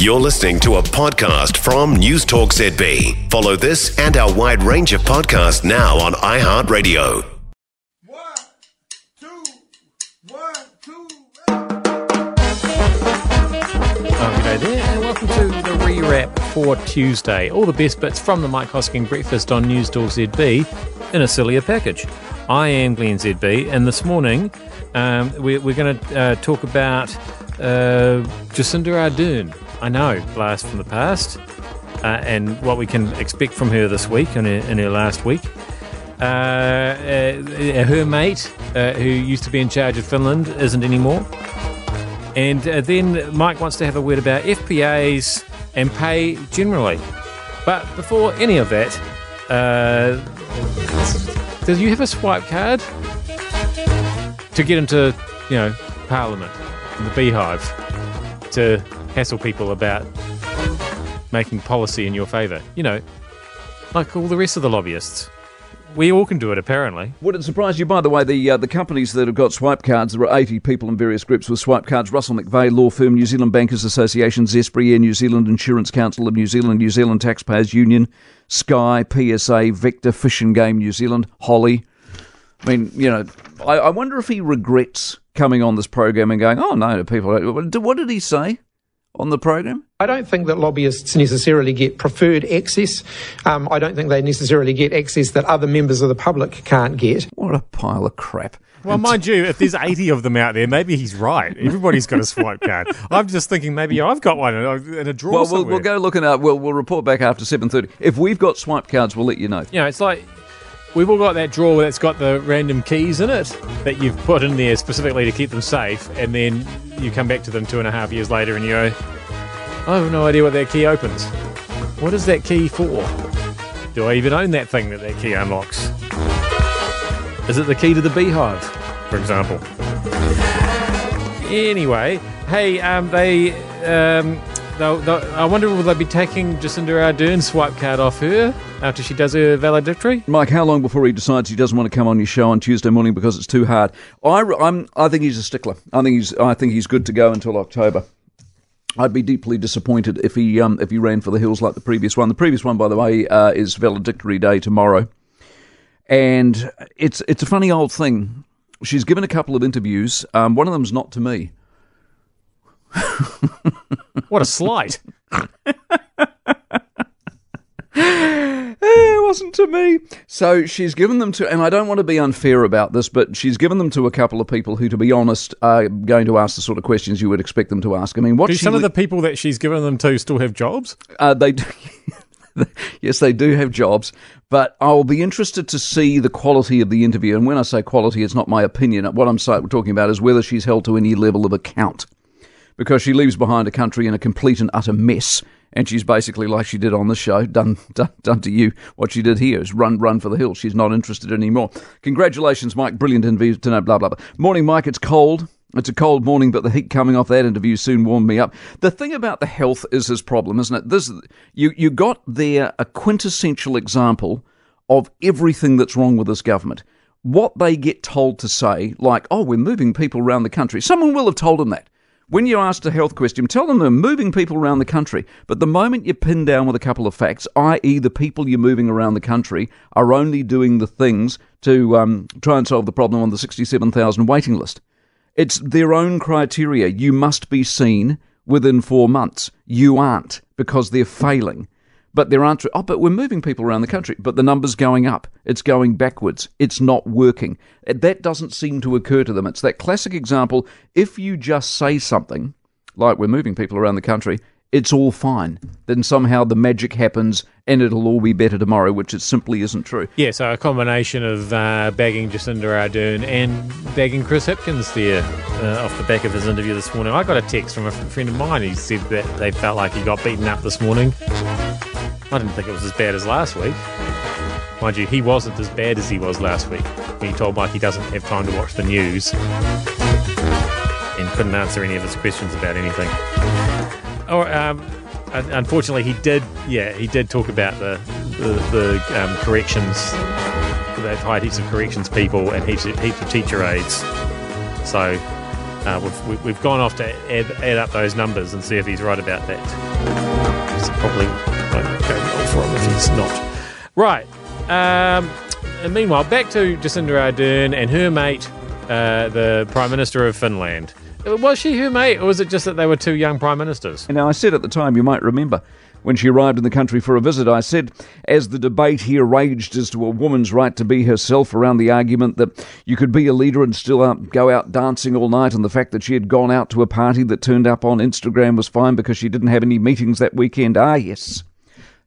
You're listening to a podcast from News Talk ZB. Follow this and our wide range of podcasts now on iHeartRadio. One, two, one, two. Oh, there, and welcome to the rewrap for Tuesday. All the best bits from the Mike Hosking Breakfast on News Talk ZB in a sillier package. I am Glenn ZB, and this morning um, we're, we're going to uh, talk about uh, Jacinda Ardern. I know, blast from the past, uh, and what we can expect from her this week her, in her last week. Uh, uh, her mate, uh, who used to be in charge of Finland, isn't anymore. And uh, then Mike wants to have a word about FPAs and pay generally. But before any of that, uh, do you have a swipe card to get into, you know, Parliament, the beehive, to hassle people about making policy in your favour? You know, like all the rest of the lobbyists. We all can do it, apparently. Would it surprise you, by the way, the uh, the companies that have got swipe cards, there are 80 people in various groups with swipe cards Russell McVeagh Law Firm, New Zealand Bankers Association, Zespri Air, New Zealand Insurance Council of New Zealand, New Zealand Taxpayers Union, Sky, PSA, Vector, Fish and Game New Zealand, Holly. I mean, you know, I, I wonder if he regrets coming on this program and going, oh no, people. What did he say on the program? I don't think that lobbyists necessarily get preferred access. Um, I don't think they necessarily get access that other members of the public can't get. What a pile of crap. Well, mind you, if there's 80 of them out there, maybe he's right. Everybody's got a swipe card. I'm just thinking maybe I've got one in a, in a drawer Well, we'll, somewhere. we'll go looking up. We'll, we'll report back after 7.30. If we've got swipe cards, we'll let you know. You know, it's like we've all got that drawer that's got the random keys in it that you've put in there specifically to keep them safe, and then you come back to them two and a half years later and you go, I have no idea what that key opens. What is that key for? Do I even own that thing that that key unlocks? Is it the key to the beehive, for example? Anyway, hey, um, they, um, they'll, they'll, I wonder will they be taking Jacinda Ardern's swipe card off her after she does her valedictory? Mike, how long before he decides he doesn't want to come on your show on Tuesday morning because it's too hard? I, I'm, I think he's a stickler. I think he's I think he's good to go until October. I'd be deeply disappointed if he um, if he ran for the hills like the previous one. The previous one, by the way, uh, is valedictory day tomorrow, and it's it's a funny old thing. She's given a couple of interviews. Um, one of them's not to me. What a slight! it wasn't to me. So she's given them to, and I don't want to be unfair about this, but she's given them to a couple of people who, to be honest, are going to ask the sort of questions you would expect them to ask. I mean, what Do some of the people that she's given them to still have jobs? Uh, they do, yes, they do have jobs, but I'll be interested to see the quality of the interview. And when I say quality, it's not my opinion. What I'm talking about is whether she's held to any level of account, because she leaves behind a country in a complete and utter mess. And she's basically like she did on the show, done, done done to you. What she did here is run run for the hills. She's not interested anymore. Congratulations, Mike. Brilliant interview. Blah blah blah. Morning, Mike. It's cold. It's a cold morning, but the heat coming off that interview soon warmed me up. The thing about the health is his problem, isn't it? This you you got there a quintessential example of everything that's wrong with this government. What they get told to say, like, "Oh, we're moving people around the country." Someone will have told them that. When you're asked a health question, tell them they're moving people around the country. But the moment you pin down with a couple of facts, i.e., the people you're moving around the country are only doing the things to um, try and solve the problem on the 67,000 waiting list. It's their own criteria. You must be seen within four months. You aren't because they're failing. But there aren't. Oh, but we're moving people around the country. But the number's going up. It's going backwards. It's not working. That doesn't seem to occur to them. It's that classic example. If you just say something like we're moving people around the country, it's all fine. Then somehow the magic happens and it'll all be better tomorrow, which it simply isn't true. Yeah, so a combination of uh, bagging Jacinda Ardern and bagging Chris Hipkins there uh, off the back of his interview this morning. I got a text from a friend of mine who said that they felt like he got beaten up this morning. I didn't think it was as bad as last week. Mind you, he wasn't as bad as he was last week when he told Mike he doesn't have time to watch the news and couldn't answer any of his questions about anything. Or, um, unfortunately, he did. Yeah, he did talk about the the, the um, corrections. They've heaps of corrections people and heaps of, heaps of teacher aides. So Uh, we've, we- we've gone off to add, add up those numbers and see if he's right about that. It's probably not. Right. Um, and meanwhile, back to Jacinda Ardern and her mate, uh, the Prime Minister of Finland. Was she her mate, or was it just that they were two young prime ministers? Now, I said at the time, you might remember, when she arrived in the country for a visit, I said, as the debate here raged as to a woman's right to be herself around the argument that you could be a leader and still out, go out dancing all night, and the fact that she had gone out to a party that turned up on Instagram was fine because she didn't have any meetings that weekend. Ah, yes.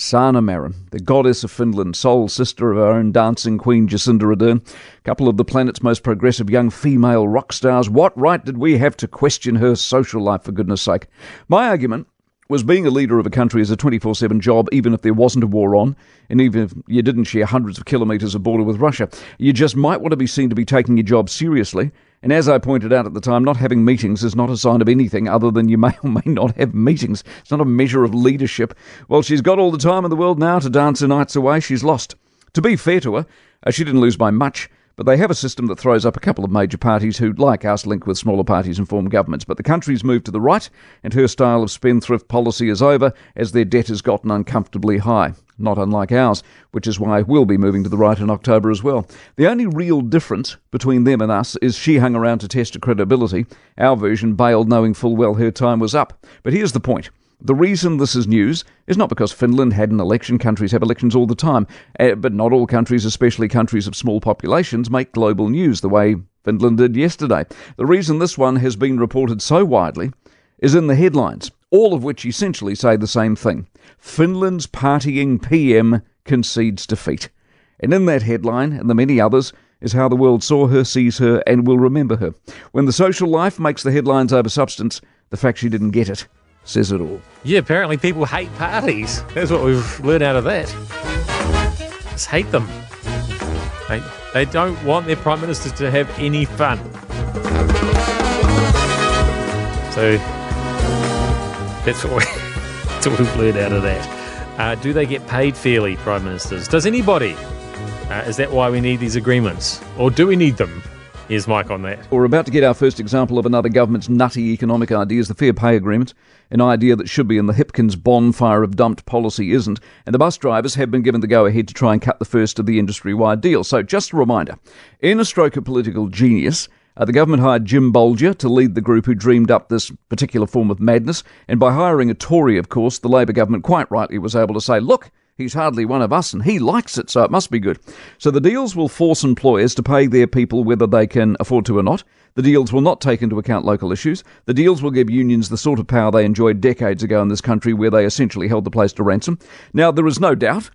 Sanna Marin, the goddess of Finland, soul sister of our own dancing queen Jacinda Ardern, couple of the planet's most progressive young female rock stars. What right did we have to question her social life, for goodness sake? My argument was being a leader of a country is a 24 7 job, even if there wasn't a war on, and even if you didn't share hundreds of kilometres of border with Russia. You just might want to be seen to be taking your job seriously. And as I pointed out at the time, not having meetings is not a sign of anything other than you may or may not have meetings. It's not a measure of leadership. Well, she's got all the time in the world now to dance her nights away. She's lost. To be fair to her, uh, she didn't lose by much. But they have a system that throws up a couple of major parties who, like us, link with smaller parties and form governments. But the country's moved to the right, and her style of spendthrift policy is over as their debt has gotten uncomfortably high. Not unlike ours, which is why we'll be moving to the right in October as well. The only real difference between them and us is she hung around to test her credibility. Our version bailed knowing full well her time was up. But here's the point. The reason this is news is not because Finland had an election. Countries have elections all the time. Uh, but not all countries, especially countries of small populations, make global news the way Finland did yesterday. The reason this one has been reported so widely is in the headlines, all of which essentially say the same thing Finland's partying PM concedes defeat. And in that headline, and the many others, is how the world saw her, sees her, and will remember her. When the social life makes the headlines over substance, the fact she didn't get it says it all. Yeah, apparently people hate parties. That's what we've learned out of that. Just hate them. They, they don't want their prime ministers to have any fun. So that's what, we, what we've learned out of that. Uh, do they get paid fairly, prime ministers? Does anybody? Uh, is that why we need these agreements? Or do we need them? Here's Mike on that. We're about to get our first example of another government's nutty economic ideas, the Fair Pay Agreement, an idea that should be in the Hipkins bonfire of dumped policy isn't, and the bus drivers have been given the go ahead to try and cut the first of the industry wide deal. So, just a reminder in a stroke of political genius, uh, the government hired Jim Bolger to lead the group who dreamed up this particular form of madness, and by hiring a Tory, of course, the Labour government quite rightly was able to say, look, He's hardly one of us and he likes it, so it must be good. So the deals will force employers to pay their people whether they can afford to or not. The deals will not take into account local issues. The deals will give unions the sort of power they enjoyed decades ago in this country where they essentially held the place to ransom. Now, there is no doubt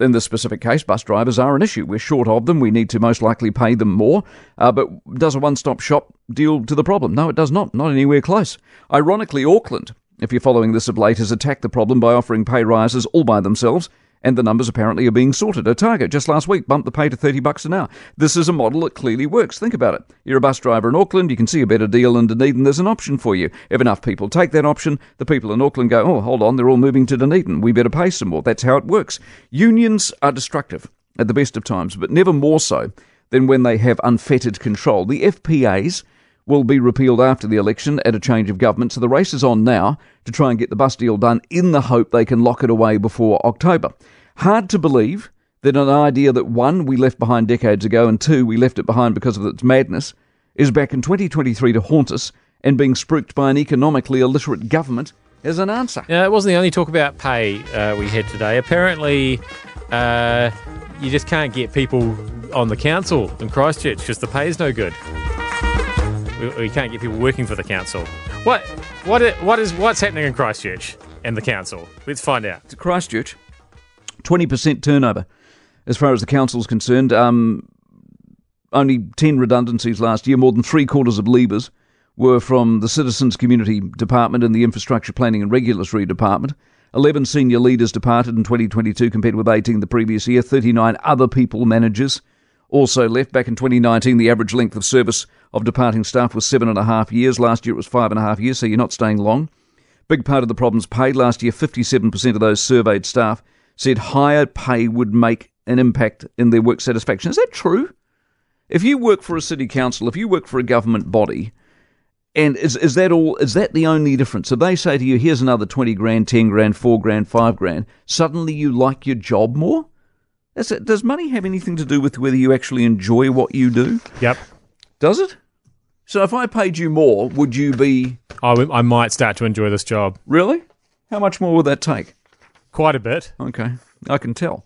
in this specific case, bus drivers are an issue. We're short of them. We need to most likely pay them more. Uh, but does a one stop shop deal to the problem? No, it does not. Not anywhere close. Ironically, Auckland, if you're following this of late, has attacked the problem by offering pay rises all by themselves and the numbers apparently are being sorted. A Target just last week bumped the pay to 30 bucks an hour. This is a model that clearly works. Think about it. You're a bus driver in Auckland, you can see a better deal in Dunedin, there's an option for you. If enough people take that option, the people in Auckland go, oh, hold on, they're all moving to Dunedin. We better pay some more. That's how it works. Unions are destructive at the best of times, but never more so than when they have unfettered control. The FPAs will be repealed after the election at a change of government. So the race is on now to try and get the bus deal done in the hope they can lock it away before October. Hard to believe that an idea that one, we left behind decades ago, and two, we left it behind because of its madness, is back in 2023 to haunt us and being spruiked by an economically illiterate government as an answer. Yeah, it wasn't the only talk about pay uh, we had today. Apparently, uh, you just can't get people on the council in Christchurch because the pay is no good. We, we can't get people working for the council. What? what, what is, What's happening in Christchurch and the council? Let's find out. Christchurch, 20% turnover as far as the council's concerned. Um, only 10 redundancies last year, more than three quarters of leavers were from the Citizens Community Department and the Infrastructure Planning and Regulatory Department. 11 senior leaders departed in 2022 compared with 18 the previous year. 39 other people managers also left. Back in 2019, the average length of service of departing staff was seven and a half years. Last year it was five and a half years, so you're not staying long. Big part of the problem's paid. Last year, 57% of those surveyed staff said higher pay would make an impact in their work satisfaction. Is that true? If you work for a city council, if you work for a government body, And is is that all? Is that the only difference? If they say to you, "Here's another twenty grand, ten grand, four grand, five grand," suddenly you like your job more. It, does money have anything to do with whether you actually enjoy what you do? Yep. Does it? So if I paid you more, would you be I, w- I might start to enjoy this job really? How much more would that take? quite a bit. Okay, I can tell.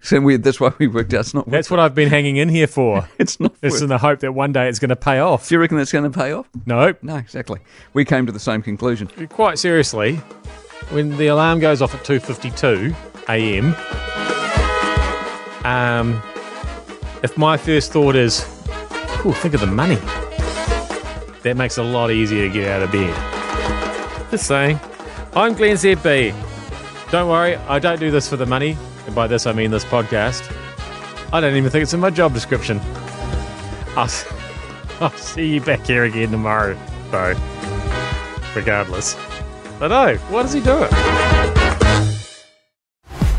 So we, that's why we worked out. It's not. That's what I've been hanging in here for. It's not. It's in the hope that one day it's going to pay off. Do you reckon that's going to pay off? No, No, exactly. We came to the same conclusion. quite seriously, when the alarm goes off at 2:52 a.m., um, if my first thought is, "Oh, think of the money," that makes it a lot easier to get out of bed. Just saying. I'm Glenn ZB. Don't worry, I don't do this for the money, and by this I mean this podcast. I don't even think it's in my job description. I'll, I'll see you back here again tomorrow, though. Regardless. I know. Why does he do it?